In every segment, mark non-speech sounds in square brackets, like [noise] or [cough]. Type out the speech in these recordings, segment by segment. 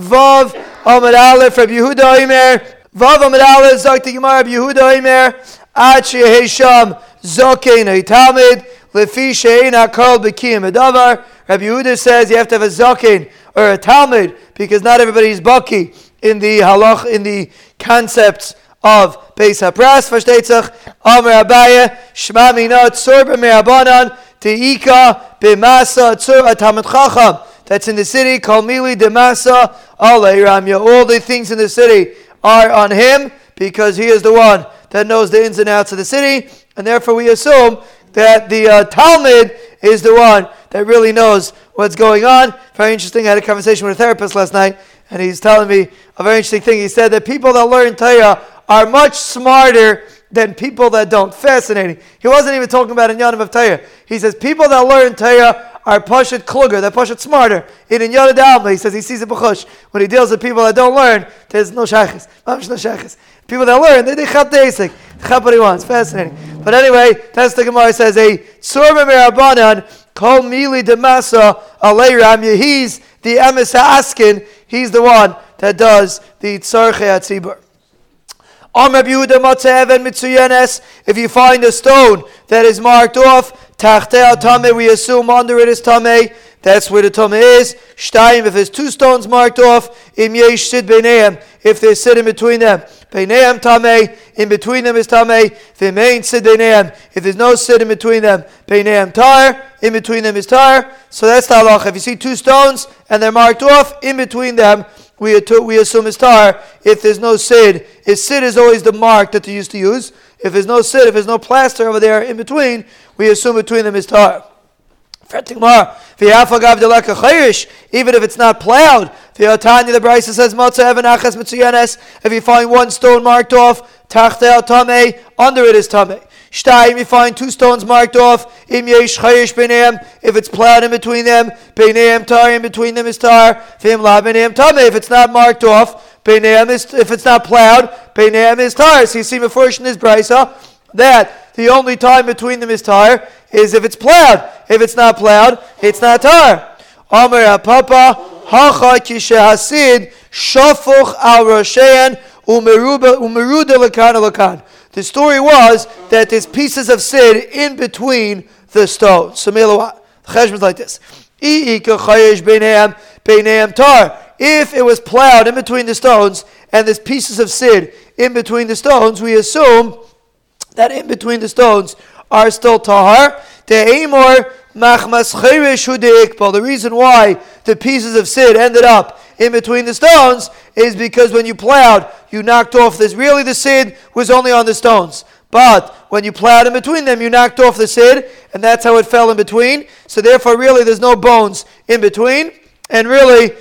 Vav Amad Aleph Rabbi Yehuda Omer. Vav Amad Aleph Zok the Gemara Rabbi Yehuda Omer. Ad Shehesham Zokein Talmud. Lefi Shein Hakol Bekim Adavar. Rabbi Yehuda says you have to have a Zokein or a Talmud because not everybody is Baki in the halach in the concepts of Beis Hapras. Versteht sich? Amar Abaye Shma Mina Tzur B'Merabanan Teika B'Masa Tzur Atamad Chacham that's in the city, Kalmili Demasa Allah Ramya. All the things in the city are on him because he is the one that knows the ins and outs of the city, and therefore we assume that the uh, Talmud is the one that really knows what's going on. Very interesting. I had a conversation with a therapist last night, and he's telling me a very interesting thing. He said that people that learn Torah are much smarter than people that don't. Fascinating. He wasn't even talking about in Yanav of Torah. He says people that learn Torah are Pashat Kluger, they're Pashat smarter. In in Yonah Dalma, he says he sees a B'chush. When he deals with people that don't learn, there's no Shachis. Mamish no. People that learn, they, they chap the Asik. Chap what he wants. Fascinating. But anyway, that's the Gemara says, a Tzur Merabanan, Kol Mili Demasa, Alei Ram He's the Emes Askin, he's the one that does the Tzarche Atzibur. If you find a stone that is marked off, tame, we assume under it is tame. That's where the tame is. Shtaim, if there's two stones marked off, im yesh sid beineim, if there's sid in between them. Beineim tame, in between them is tame. V'mein sid beineim, if there's no sid in between them. Beineim tar, in between them is tar. So that's the. If you see two stones and they're marked off, in between them we, we assume is tar. If there's no sid, if sid is always the mark that they used to use. If there's no sit, if there's no plaster over there in between, we assume between them is tar. Even if it's not plowed, the Brisa says, If you find one stone marked off, under it is tame. Shtayim, you find two stones marked off. If it's plowed in between them. Tar, in between them is tar. If it's not marked off. If it's not plowed. Is tar. So you see first in this brisa that the only time between them is tar is if it's plowed. If it's not plowed, it's not tar. Amar papa hacha kishahasid shafuch al roshean umeruda lakan lakan. The story was that there's pieces of sid in between the stones. So the cheshbon is like this. If it was plowed in between the stones and there's pieces of sid in between the stones, we assume that in between the stones are still tahar. The amor the reason why the pieces of sid ended up in between the stones is because when you plowed, you knocked off this. Really, the sid was only on the stones. But when you plowed in between them, you knocked off the sid, and that's how it fell in between. So therefore, really, there's no bones in between. And really,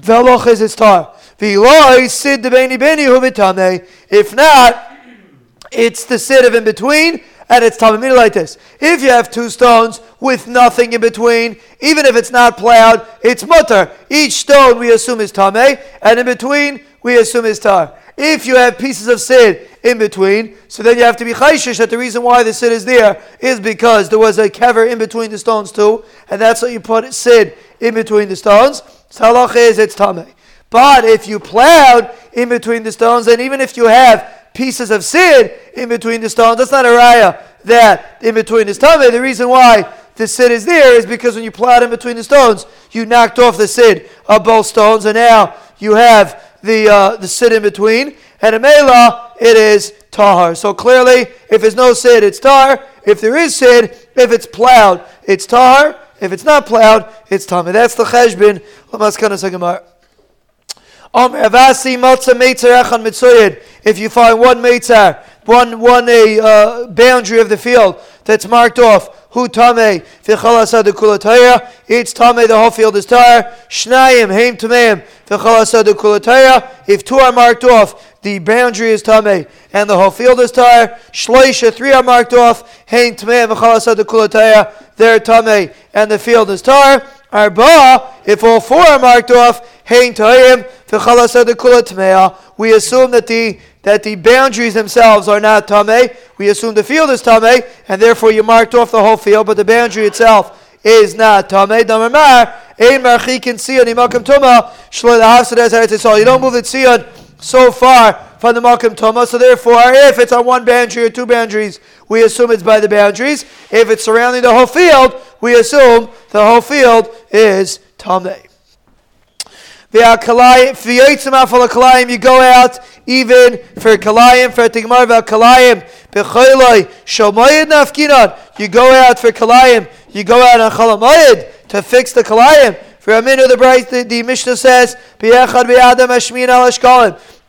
veloch is its tar. If not, it's the sid of in between, and it's tamid like this. If you have two stones with nothing in between, even if it's not plowed, it's mutter. Each stone we assume is tameh, and in between we assume is tar. If you have pieces of sid in between, so then you have to be chayshish that the reason why the sid is there is because there was a kever in between the stones too, and that's why you put sid in between the stones. Salach is it's tameh. But if you plowed in between the stones, and even if you have pieces of sid in between the stones. That's not a raya that in between is tummy. The reason why the sid is there is because when you plowed in between the stones, you knocked off the sid of both stones, and now you have the uh, the sid in between. And a mela, it is tahar. So clearly, if there's no sid, it's tar. If there is sid, if it's plowed, it's tahar. If it's not plowed, it's tummy. That's the cheshbin. If you find one meitzar, one one a uh, boundary of the field that's marked off, hu tame v'chalasad kulataya. It's tame. The whole field is tar. Shnayim heim tameim v'chalasad kulataya. If two are marked off, the boundary is tame and the whole field is tar. Shloisha three are marked off. Heim tameim v'chalasad kulataya. They're tame and the field is tar. Arba, if all four are marked off, we assume that the that the boundaries themselves are not tame. We assume the field is tame, and therefore you marked off the whole field, but the boundary itself is not eretz You don't move the tzion so far from the Malkim Toma. So therefore, if it's on one boundary or two boundaries, we assume it's by the boundaries. If it's surrounding the whole field, we assume the whole field is Tameh. You go out even for kalayim for tigmar v'kalayim b'choyloi shomayid nafkinon. You go out for kalayim. You go out on chalamayid to fix the kalayim. Minute, the bright the, the Mishnah says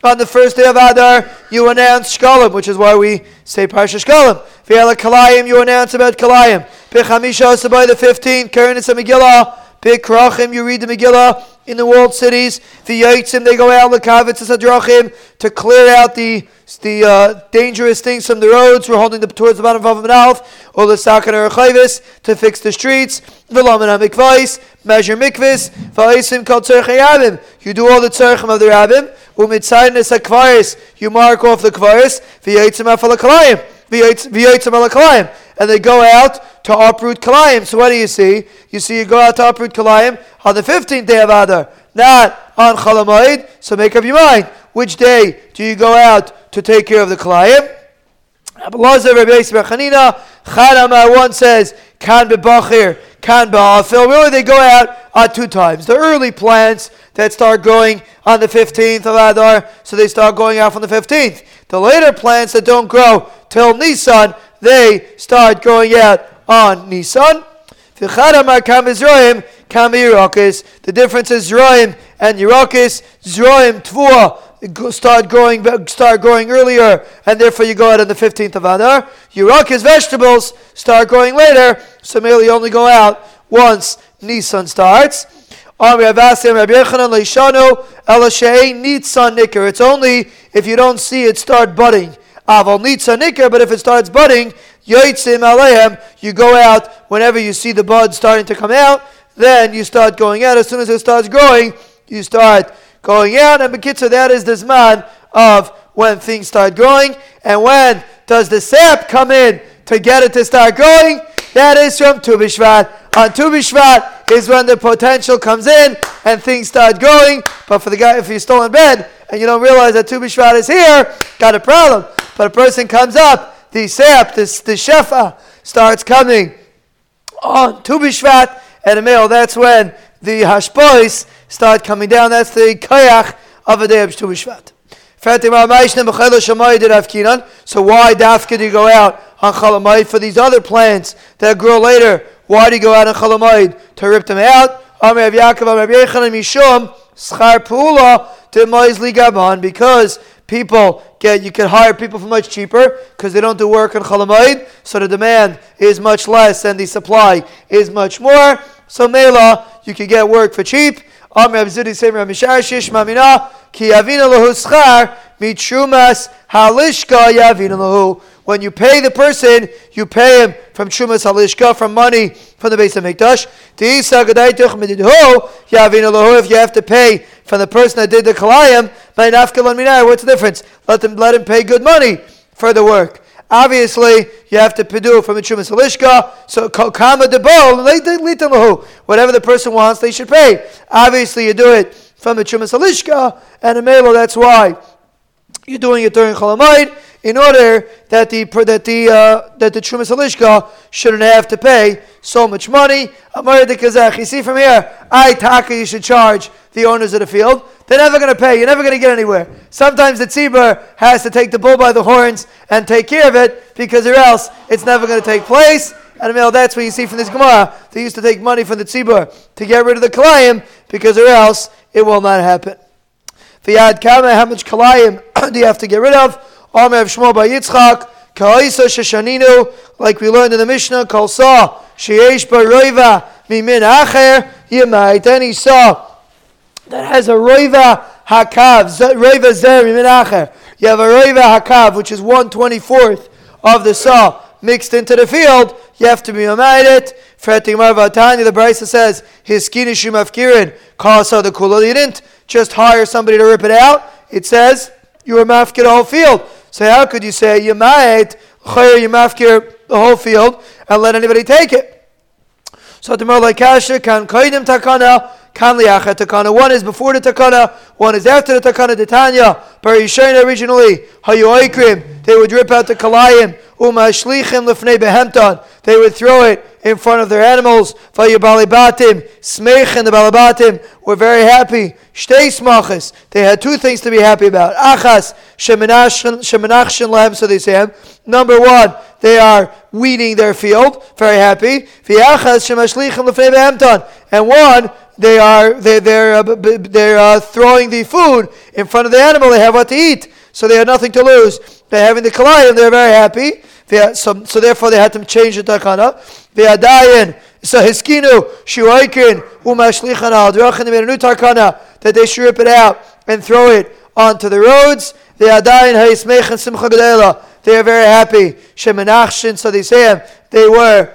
on the first day of Adar, you announce Shkalim, which is why we say Parsha Shkalim. V'yala Kalayim, you announce about Kalayim. B'chamisha by the 15th, Karen Megillah. Big Krachim, you read the Megillah in the walled cities. The Yaitzim, they go out Lakavitz Sadrachim to clear out the the uh, dangerous things from the roads. We're holding them towards the bottom of Alf, or the Sakana Rechavis to fix the streets. V'laman HaMikvais, measure mikvis. V'aisim kol tzerchei You do all the tzerchim of the rabbim. U'mitzaynis HaKvaris, you mark off the Kvaris. V'yaitzim Afal HaKalayim. V'yaitzim Al And they go out to uproot Kalayim. So what do you see? You see you go out to uproot Kalayim on the 15th day of Adar, not on Chalamoid. So make up your mind. Which day do you go out to take care of the Kalayim? One says, Kan bebachir, kan ba'afil. Really, they go out on two times. The early plants that start growing on the 15th of Adar, so they start going out on the 15th. The later plants that don't grow till Nisan, they start growing out on Nisan. The difference is Zroim and Yerakis. Zroim Tvua start growing start growing earlier, and therefore you go out on the 15th of Adar. Yerakis vegetables start growing later, so mainly only go out once Nisan starts. It's only if you don't see it start budding. Aval nitza but if it starts budding, yoitzim aleim, you go out whenever you see the bud starting to come out, then you start going out. As soon as it starts growing, you start going out. And Bekitza, that is the zman of when things start growing. And when does the sap come in to get it to start growing? That is from Tu B'Shvat. On Tu B'Shvat is when the potential comes in and things start growing. But for the guy, if you're still in bed and you don't realize that Tu B'Shvat is here, got a problem. But a person comes up, the sap, this the shefa starts coming on Tu B'Shvat and a male. That's when the hashpois start coming down. That's the koyach of a day of Tu B'Shvat. So why dafka do you go out on chalamayid for these other plants that grow later? Why do you go out on chalamayid to rip them out? Because people get you can hire people for much cheaper because they don't do work on chalamayid, so the demand is much less and the supply is much more. So mela, you can get work for cheap. Amr Abzudi Semer Misharshish Mamina Ki Yavina Lahu Schar Mitrumas Halishka Yavina Lahu. When you pay the person, you pay him from Trumas Halishka, from money from the base of Mikdash. If you have to pay from the person that did the Kalayim, what's the difference? Let them let him pay good money for the work. Obviously, you have to do from the Chumas Halishka. So, Kama Debo, whatever the person wants, they should pay. Obviously, you do it from the Chumas Halishka, and a Melo, that's why you're doing it during Cholamayid in order that the that the uh, that the Trumas Halishka shouldn't have to pay so much money. Amar the Kazakh, you see from here, I taka you should charge the owners of the field. They're never going to pay. You're never going to get anywhere. Sometimes the tzibur has to take the bull by the horns and take care of it because or else it's never going to take place. And that's what you see from this Gemara. They used to take money from the tzibur to get rid of the kalayim because or else it will not happen. V'yad kama, how much kalayim [coughs] do you have to get rid of? Omer Shmuel by Yitzchak, Ka'isa Sheshaninu, like we learned in the Mishnah, Kol Sa, Sheyesh Baroiva, Mimin Acher, Yemait. Then he saw that has a Roiva Hakav, Roiva Zer, Mimin Acher. You have a Roiva Hakav, which is 124th of the saw mixed into the field, you have to be it. Freting Marvatani, the Brisa says, his skinishim afkirin, kasa the kula. You didn't just hire somebody to rip it out. It says, you were mafkir the whole field. So how could you say, you might, hire you mafkir the whole field and let anybody take it? So the like kasha kan kaidim takana kan liachet takana. One is before the takana, one is after the takana. The Tanya, Barishain originally hayu They would rip out the kalayim. Uma shlichim lefnei behemton. They would throw it in front of their animals. Vayubalibatim, Smech and the Balabatim were very happy. Shtei smachas. They had two things to be happy about. Achas, shemenachshin lehem, so they say. Number one, they are weeding their field. Very happy. And one, they are they, they're uh, they're uh, throwing the food in front of the animal. They have what to eat, so they have nothing to lose. They're having the kalayim. They're very happy. So, so therefore they had to change the takana. Ve'adayin. So hiskinu shuaikin umashlichan al drachin. They made a new takana that they should rip it out and throw it onto the roads. Ve'adayin ha'ismechan simcha. They are very happy. Shemenachshin. So they say they were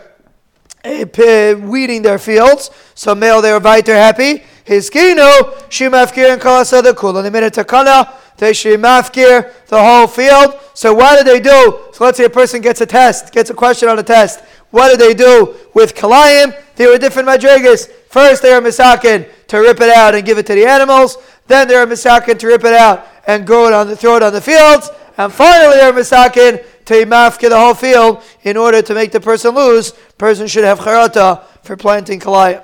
uh, weeding their fields. So male they were weiter happy. Hiskinu shimafkir and kalasada kul. And they made a takana they should mafkir the whole field. So what did they do? So let's say a person gets a test, gets a question on a test. What did they do with kalayim? They were different madrigas. First they are misakin to rip it out and give it to the animals. Then they are misakin to rip it out and it on the, throw it on the fields. And finally they were misakin to mafkir the whole field in order to make the person lose. Person should have charata for planting kalayim.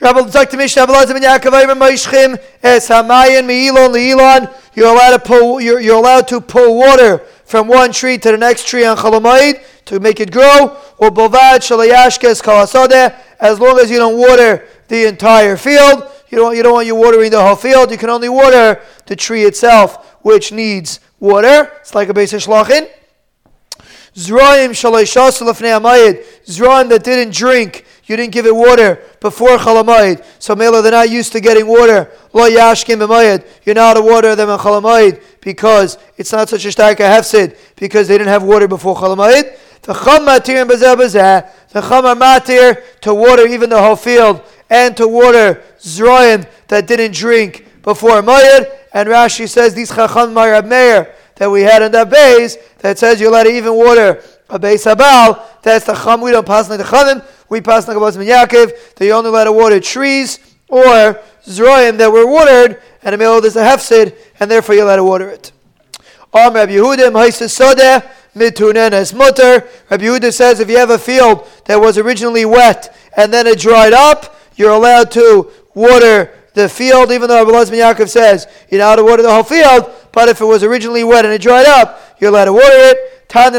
Rabbi sagt Mishnah Abelazim and Yaakov Ayman Moishchim es hamayin meilon leilon. You're allowed to pull. You're, you're allowed to pull water from one tree to the next tree on Chalamayid to make it grow. Or bovad shalayashkes kalasodeh. As long as you don't water the entire field, you don't you don't want you watering the whole field. You can only water the tree itself, which needs water. It's like a basic shlachin. Zraim amayid. Zraim that didn't drink you didn't give it water before Chalamayid. So Mela, they're not used to getting water. Lo Yashkim B'mayid. You're not to water them in Chalamayid because it's not such a stark hefsid because they didn't have water before Chalamayid. The Cham Matir and Bazeh The Cham Matir to water even the whole field and to water Zroim that didn't drink before Mayid. And Rashi says these Chacham Marab Meir that we had in that base that says allowed to even water a base abal. That's the Cham. We don't pass like the Chamim. We pass like Abbas Yaakov. They only let water trees or zroim that were watered, and in the middle there's a hefsid, and therefore you're allowed to water it. Am Rabbi Yehuda Sodeh mitunenes mutter. Rabbi Yehuda says if you have a field that was originally wet and then it dried up, you're allowed to water the field, even though Rabbi Yaakov says you're not to water the whole field. But if it was originally wet and it dried up, you're allowed to water it. When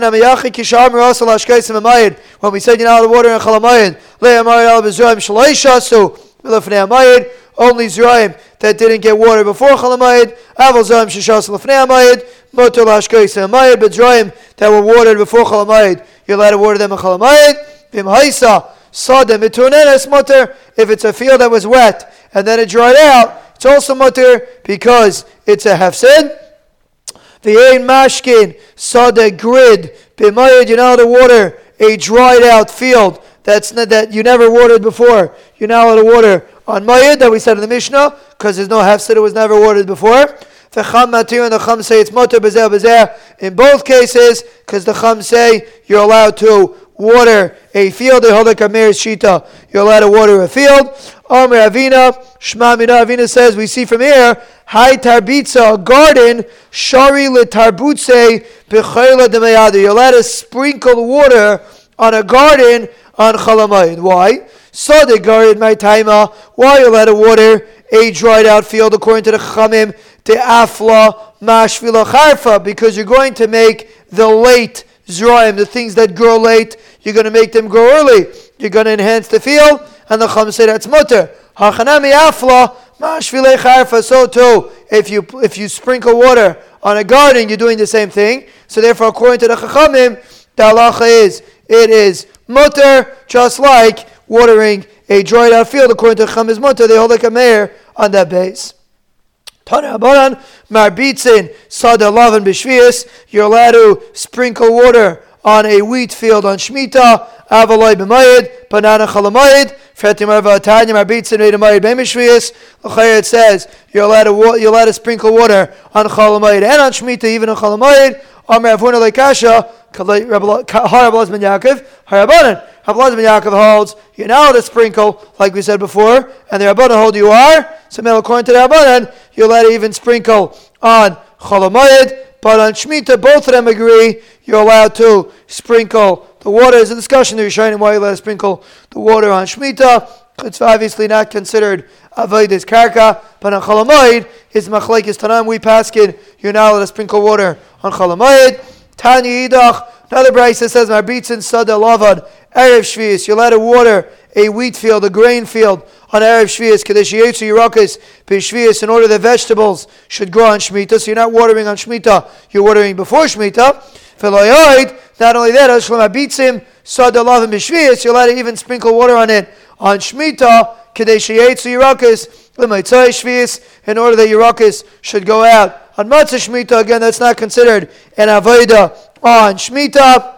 we said you're not to water in Chalamayid, only Zraim that didn't get water before Chalamayid, Aval Zraim Shishas Lefnei Amayid, Motor Lashkais Amayid, but Zraim that were watered before Chalamayid, you're allowed to water them in Chalamayid. Vim Haisa, Sada Mitunenes Motor, if it's a field that was wet and then it dried out, it's also Motor because it's a Hefsid. The ein mashkin saw the grid b'mayid. You know the water a dried out field that's not, that you never watered before. You're now allowed to water on mayid that we said in the Mishnah because there's no hefsid. It was never watered before. The cham matir and the cham say it's motor bezer bezer in both cases because the cham say you're allowed to water a field. They hold like shita. You're allowed to water a field. Omer Avina, Shma Mina Avina says, we see from here, Hai Tarbitza, a garden, Shari le Tarbutse, Bechayla You're allowed to sprinkle water on a garden on Chalamayid. Why? So the garden, my taima, why you allowed to water a dried out field according to the Chamim, the Afla, Mashvila Charfa, because you're going to make the late Zraim, the things that grow late, you're going to make them grow early. You're going to enhance the field, and the Chum say that's mutter. Hachanami afla mashvile charfa. So too, if you if you sprinkle water on a garden, you're doing the same thing. So therefore, according to the Chachamim, the halacha is it is mutter, just like watering a dried out field. According to Chachamim's mutter, they hold like a mayor on that base. Tana Abanan, Marbitzin, Sada Lavan Bishvias, you're allowed to sprinkle water on a wheat field on Shemitah, Avaloi b'mayid, banana chalamayid, Fetim Arvatanya Marbitzin Redamayid Bemishvias. It says you're allowed to you're allowed to sprinkle water on chalamayid and on Shemitah, even on chalamayid. Amr Avuna Lekasha, Harabaz Ben Yaakov, Harabanan. Havlaz Ben Yaakov holds you're not allowed to sprinkle, like we said before, and the Rabbanan hold you are. So, according to the Rabbanan, you're allowed to even sprinkle on Cholamayid, but on Shemitah, both of them agree you're allowed to sprinkle the water. There's a discussion there, showing why you're allowed to sprinkle the water on Shemitah. It's obviously not considered Avodah Karka, but on it's Machlaikis Tanam. We pass it, you're not allowed to sprinkle water on Cholamayid. Tanya Idach, another Brisa says, Marbitzin Sada Lavad, Erev Shvius, you're allowed to water a wheat field, a grain field on Erev Shvius, Kadesh Yetsu Yerakis, Shvius, in order the vegetables should grow on Shemitah. So you're not watering on Shemitah, you're watering before Shemitah. Not only that, Ashlam Abitzim, Sadalavim Bishvius, you're allowed to even sprinkle water on it on Shemitah, Kadesh Yetsu Yerakis, Lematzai Shvius, in order that Yerakis should go out. On Matzah Shemitah, again, that's not considered an Avodah on Shemitah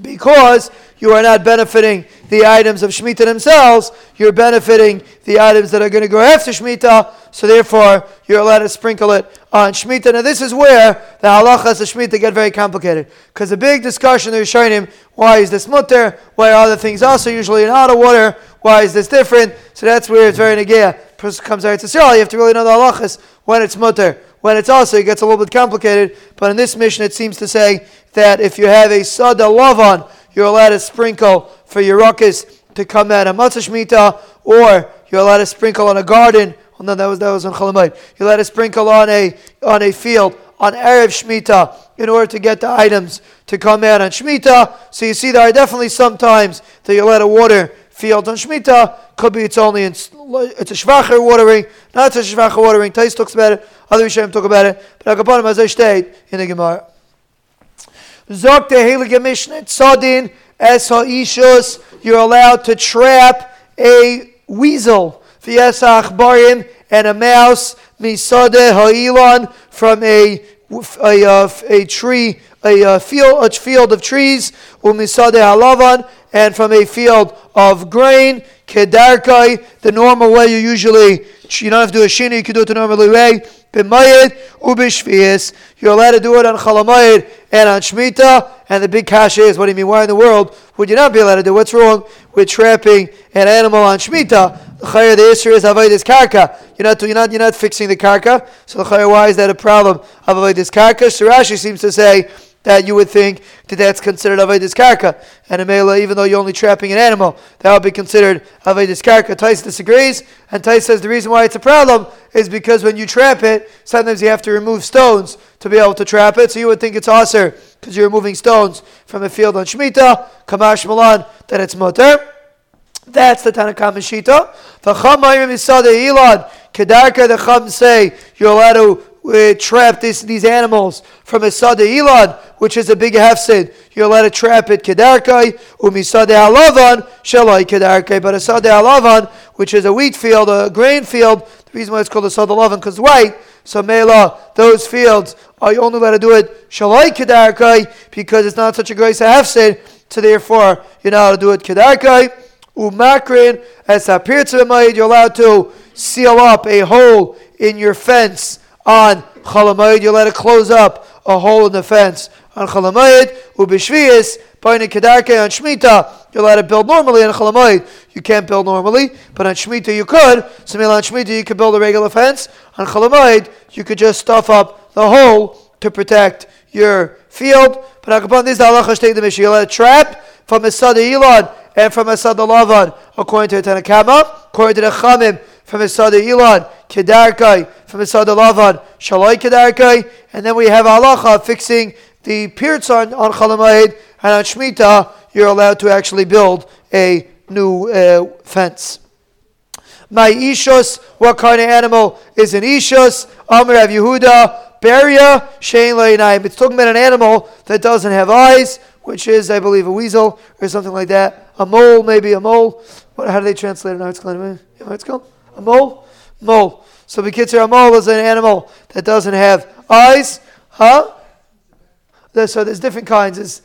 because you are not benefiting the items of Shemitah themselves, you're benefiting the items that are going to go after Shemitah, so therefore you're allowed to sprinkle it on Shemitah. Now this is where the halachas of Shemitah get very complicated, because the big discussion they're showing him, why is this mutter, why are other things also usually in out of water, why is this different, so that's where it's very negaya. Person comes out to say, you have to really know the halachas, when it's mutter, when it's also, it gets a little bit complicated, but in this mission it seems to say that if you have a sada lavan, you're allowed to sprinkle for your ruckus to come out a matzah shmita, or you're allowed to sprinkle on a garden. Well, no, that was that was on Chalamayit. You let to sprinkle on a on a field on erev shmita in order to get the items to come out on shmita. So you see, there are definitely some times that you let a water field on shmita. Could be it's only in, it's a shvacher watering, not a shvacher watering. Tais talks about it. Other Rishonim talk about it. But Akapanim as I state in the Gemara. Zok the Heilige Mishnah Tzadin Es ha'ishus, you're allowed to trap a weasel, v'yesach barim, and a mouse, misade ha'ilon, from a, a, a, a tree, a, a, field, a field of trees, umisade halavan, and from a field of grain, kedarkai, the normal way you usually, you don't have to do a shini, you can do it the normal way, ubishvias. You're allowed to do it on chalamayid and on shmita. And the big kasha is, what do you mean? Why in the world would you not be allowed to do? What's wrong with trapping an animal on shmita? The chayr the issue is avodas karka. You're not you're not you're not fixing the karka. So the chayr, why is that a problem of avodas karka? Surashi seems to say that you would think that that's considered Avedis Karka. And a Mela, even though you're only trapping an animal, that would be considered Avedis Karka. Tais disagrees, and Tais says the reason why it's a problem is because when you trap it, sometimes you have to remove stones to be able to trap it. So you would think it's Aser because you're removing stones from a field on Shemitah, Kamash Malan, that it's Moter. That's the Tanakam Shita. The Elon, the Chum say you're allowed to uh, trap this, these animals from a sada elad, which is a big hefsid. You're allowed to trap it kedarkai, umisade halavan, shalai kedarkai. But a sada halavan, which is a wheat field, a grain field, the reason why it's called a sada halavan because white. So mela, those fields are you only allowed to do it shalai kedarkai because it's not such a great hefsid. So therefore, you're not allowed to do it kedarkai. Umakrin, as a you're allowed to seal up a hole in your fence on Chalamayid, you're allowed to close up a hole in the fence. On Chalamayid, Ubishvias, Baina Kedarke, on Shemitah, you're allowed to build normally on Chalamayid. You can't build normally, but on Shemitah you could. So on Shemitah you could build a regular fence. On Chalamayid, you could just stuff up the hole to protect your field. But upon this, the halacha the Mishnah, you're allowed to trap from a Sada Elon and from a Sada Lavan, according to the Tanakama, according to the Chamim, from a Sada Elon, Kedarkai, from a Sada Lavan, Shalai Kedarkai, and then we have halacha fixing the pirts on, on Chalamayid, and on Shemitah, you're allowed to actually build a new uh, fence. My ishus, what kind of animal is an ishus? Amr of Yehuda, Beria, Shein Leinaim. It's talking about an animal that doesn't have eyes, which is, I believe, a weasel or something like that. A mole, maybe a mole. What, how do they translate it now? It's called a mole? Mole. So Bekitzer, a mole is an animal that doesn't have eyes. Huh? So there's different kinds. It's,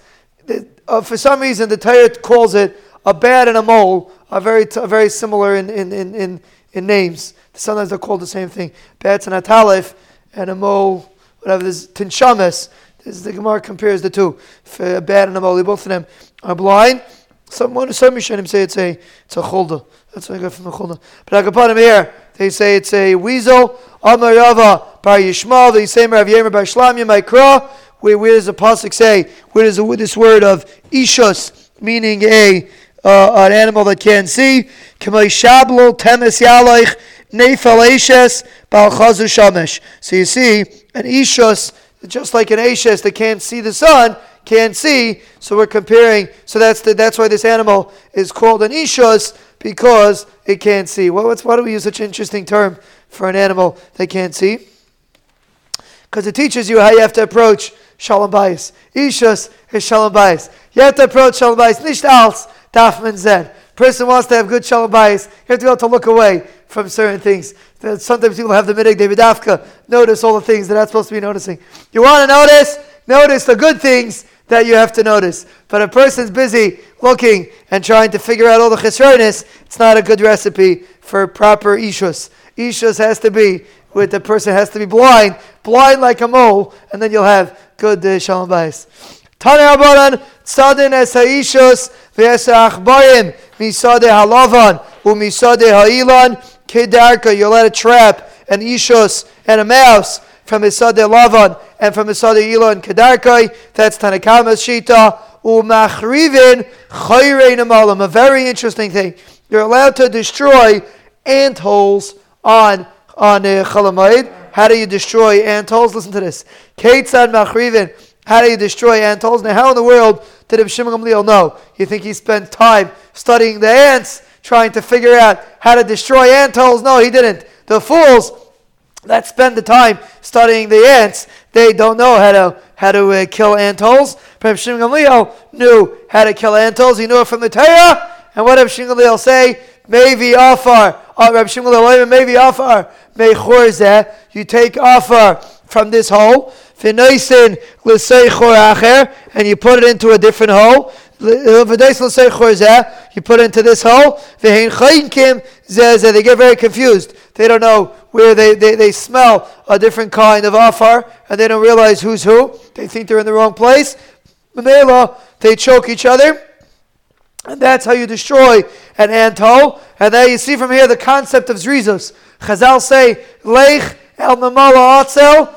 uh, for some reason, the Torah calls it a bat and a mole are very, t- very similar in, in, in, in, in names. Sometimes they're called the same thing. Bats and a talif and a mole, whatever. There's tinshamas. This is the Gemara compares the two. For bad and a mole, both of them are blind. Some some Rishonim say it's a it's a chulda. That's what I got from the chulda. But I put him here. They say it's a weasel. Amar Rava bar Yishmael. They say Rav Yemer bar Shlamya Maikra. Where, where does the pasuk say? Where does the, this word of ishus meaning a uh, an animal that can't see? Kamay shablo temes yalaych nefal eshes bal chazu shamesh. So you see, an ishus just like an ashes that can't see the sun can't see. So we're comparing. So that's the, that's why this animal is called an ishus because it can't see. Well, why do we use such an interesting term for an animal that can't see? Because it teaches you how you have to approach shalom bayis. Ishus is shalom bayis. You have to approach shalom bayis. Nicht als dafman zed. Person wants to have good shalom bayis. You have to be able to look away from certain things. Sometimes people have the midig Davidavka. Notice all the things that are not supposed to be noticing. You want to notice? Notice the good things that you have to notice. But a person's busy looking and trying to figure out all the chesronis, it's not a good recipe for proper ishus. Ishus has to be with the person has to be blind, blind like a mole, and then you'll have good uh, shalom bayis. Tane Rabbanan, tzadin es ha'ishus v'es ha'achbayim misade halavan u'misade ha'ilan kedarka, you'll let a trap, an ishus, and a mouse from Isade Lavan and from Isade Elon Kedarkai. That's Tanakama's Shita. Umachrivin Chayrein Amalim. A very interesting thing. You're allowed to destroy ant holes on on uh, Chalamayid. How do you destroy ant holes? Listen to this. Ketzad Machrivin. How do you destroy ant holes? Now, how in the world did Ibn Shimon Gamliel know? You think he spent time studying the ants, trying to figure out how to destroy ant holes? No, he didn't. The fools that spend the time studying the ants, they don't know how to how to uh, kill ant holes. Reb Shimon Gamliel knew how to kill ant holes. He knew it from the Torah. And what Reb Shimon Gamliel say? Maybe afar. Oh, Reb Shimon Gamliel, maybe afar. May You take afar from this hole. Finaisin l'seichor acher, and you put it into a different hole. You put it into this hole. They get very confused. They don't know where they, they, they smell a different kind of afar and they don't realize who's who. They think they're in the wrong place. Mamela, they choke each other. And that's how you destroy an ant hole. And there you see from here the concept of zrizos. Chazal say, Leich el namala atzel,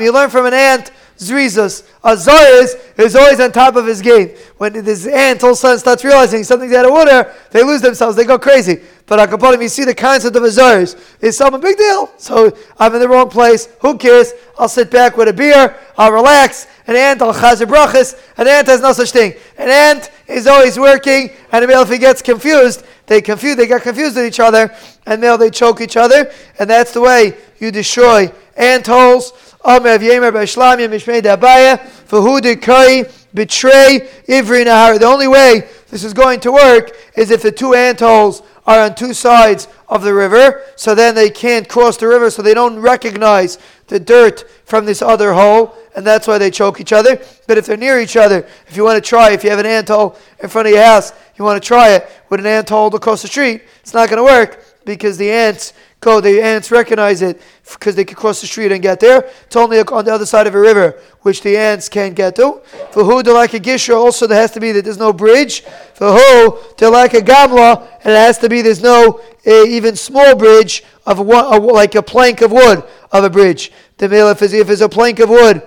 You learn from an ant zrizos. A is always on top of his game. When this ant all of a sudden starts realizing something's out of order, they lose themselves, they go crazy. But Akapolim, you see the concept of a zayis. Is some big deal? So I'm in the wrong place. Who cares? I'll sit back with a beer, I'll relax. An ant, I'll brachas. An ant has no such thing. An ant is always working, and if he gets confused, they confuse, they get confused with each other, and now they choke each other, and that's the way you destroy ant holes. Omer Yemer Bashlamim Mishmei Dabaya for Kai betray Ivri Nahar. The only way this is going to work is if the two ant holes are on two sides of the river, so then they can't cross the river, so they don't recognize the dirt from this other hole, and that's why they choke each other. But if they're near each other, if you want to try, if you have an ant hole in front of your house, you want to try it with an ant hole across the street, it's not going to work because the ants go, the ants recognize it because they can cross the street and get there. It's only on the other side of a river, which the ants can't get to. For who, like a gisher, also there has to be that there's no bridge. For who, like a gamla, and it has to be there's no even small bridge of one, like a plank of wood of a bridge. The male, if it's, if it's a plank of wood,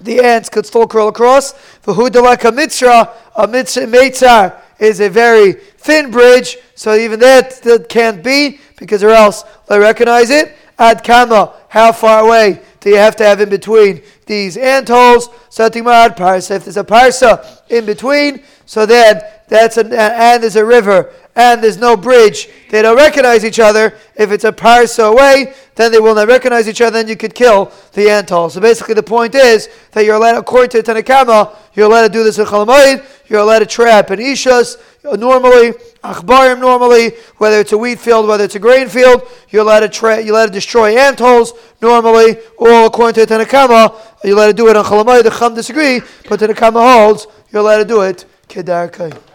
the ants could still crawl across. For like a mitzrah, a mitzvah, is a very thin bridge, so even that, that can't be because or else they recognize it. Ad kama, how far away do you have to have in between these ant holes? Satimad parsa. If there's a parsa in between, so then that's an and there's a river and there's no bridge. They don't recognize each other. If it's a parsa away, then they will not recognize each other, and you could kill the ant hole. So basically, the point is that you're allowed, according to Tanakama, you're allowed to do this in Chalamayid, you're allowed to trap in Ishas uh, normally, Achbarim normally, whether it's a wheat field, whether it's a grain field, you're allowed to, tra- you're allowed to destroy ant holes normally, or according to Tanakama, you're allowed to do it on Chalamayid. The Chum disagree, but Tanakama holds you're allowed to do it Kedarkai.